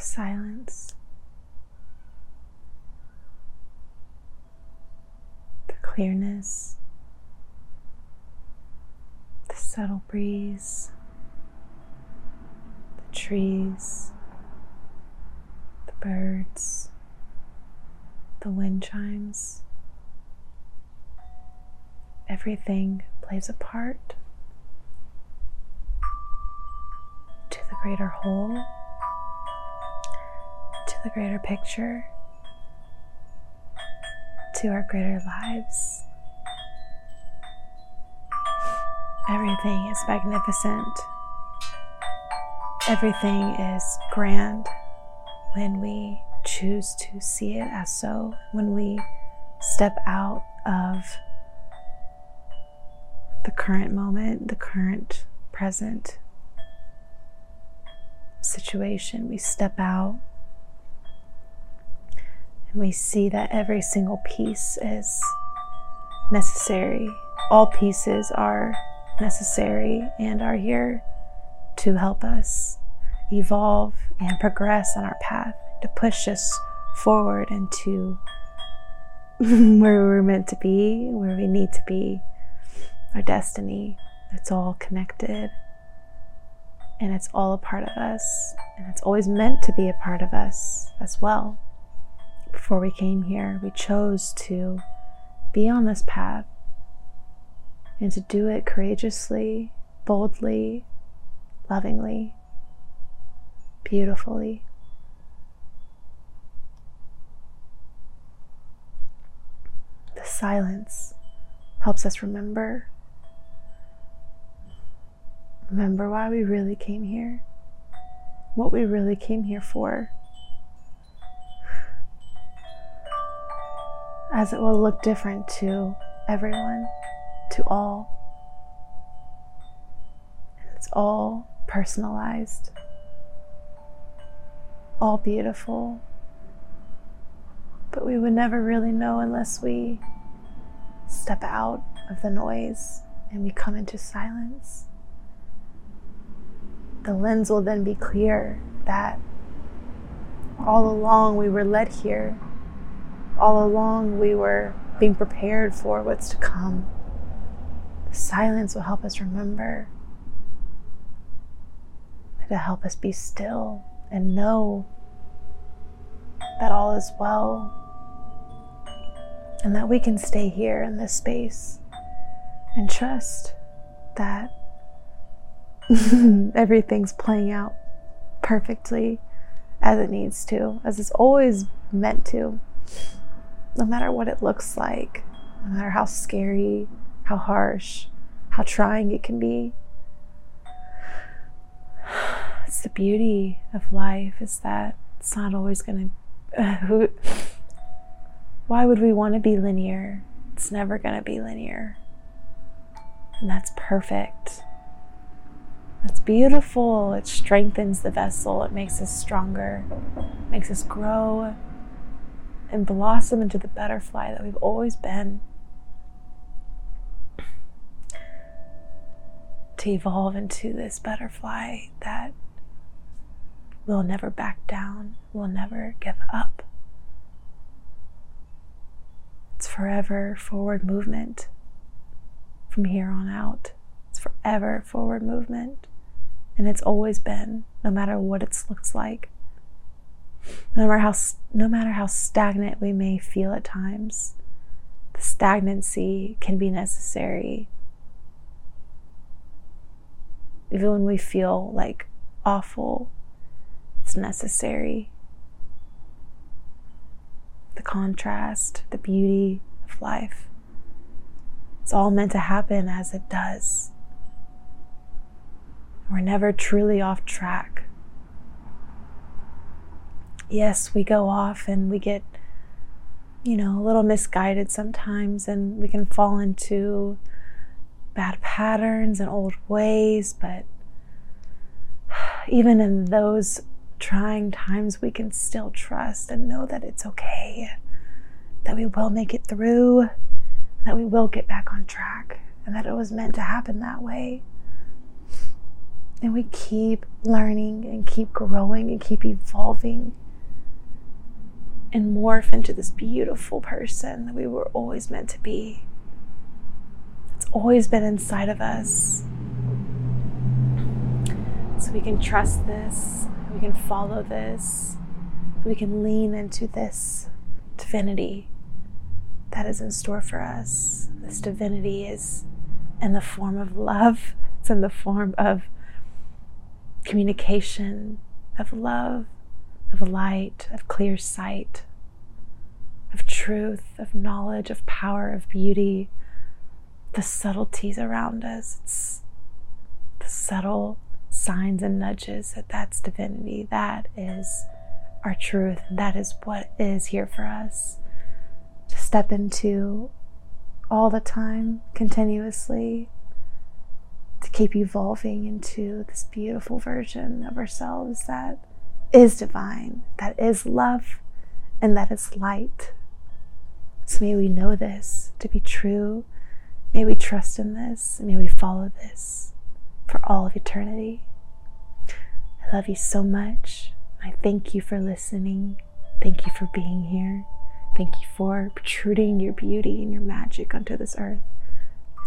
Silence. The clearness. The subtle breeze. The trees. The birds. The wind chimes. Everything plays a part to the greater whole, the greater picture, to our greater lives. Everything is magnificent. Everything is grand when we choose to see it as so, when we step out of the current moment, the current present situation. We step out and we see that every single piece is necessary. All pieces are necessary and are here to help us evolve and progress on our path, to push us forward into where we're meant to be, where we need to be our destiny. It's all connected and it's all a part of us, and it's always meant to be a part of us as well. Before we came here, we chose to be on this path and to do it courageously, boldly, lovingly, beautifully. The silence helps us remember remember why we really came here, what we really came here for. As it will look different to everyone, to all. And it's all personalized, all beautiful. But we would never really know unless we step out of the noise and we come into silence the lens will then be clear that all along we were led here, all along we were being prepared for what's to come. The silence will help us remember, to help us be still and know that all is well and that we can stay here in this space and trust that everything's playing out perfectly as it needs to, as it's always meant to, no matter what it looks like, no matter how scary, how harsh, how trying it can be. It's the beauty of life is that it's not always going to. why would we want to be linear? It's never going to be linear. And that's perfect. That's beautiful. It strengthens the vessel, it makes us stronger, makes us grow and blossom into the butterfly that we've always been. To evolve into this butterfly that will never back down, will never give up. It's forever forward movement from here on out. It's forever forward movement and it's always been, no matter what it looks like. No matter how no matter how stagnant we may feel at times, the stagnancy can be necessary. Even when we feel like awful, it's necessary. The contrast, the beauty of life. It's all meant to happen as it does. We're never truly off track. Yes, we go off and we get, you know, a little misguided sometimes and we can fall into bad patterns and old ways, but even in those trying times, we can still trust and know that it's okay, that we will make it through, that we will get back on track, and that it was meant to happen that way. And we keep learning and keep growing and keep evolving and morph into this beautiful person that we were always meant to be. It's always been inside of us. So we can trust this, we can follow this, we can lean into this divinity that is in store for us. This divinity is in the form of love, it's in the form of communication, of love, of light, of clear sight, of truth, of knowledge, of power, of beauty, the subtleties around us. It's the subtle signs and nudges that that's divinity. That is our truth. That is what is here for us to step into all the time, continuously, to keep evolving into this beautiful version of ourselves that is divine, that is love, and that is light. So may we know this to be true. May we trust in this. May we follow this for all of eternity. I love you so much. I thank you for listening. Thank you for being here. Thank you for protruding your beauty and your magic onto this earth.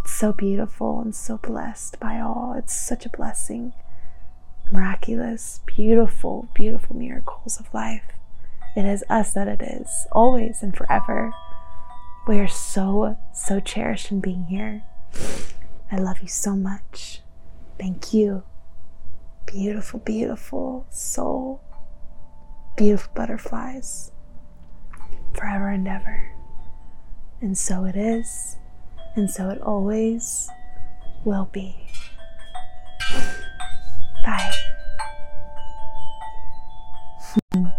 It's so beautiful and so blessed by all. It's such a blessing. Miraculous, beautiful, beautiful miracles of life. It is us that it is, always and forever. We are so, so cherished in being here. I love you so much. Thank you. Beautiful, beautiful soul. Beautiful butterflies. Forever and ever. And so it is, and so it always will be. 拜。哼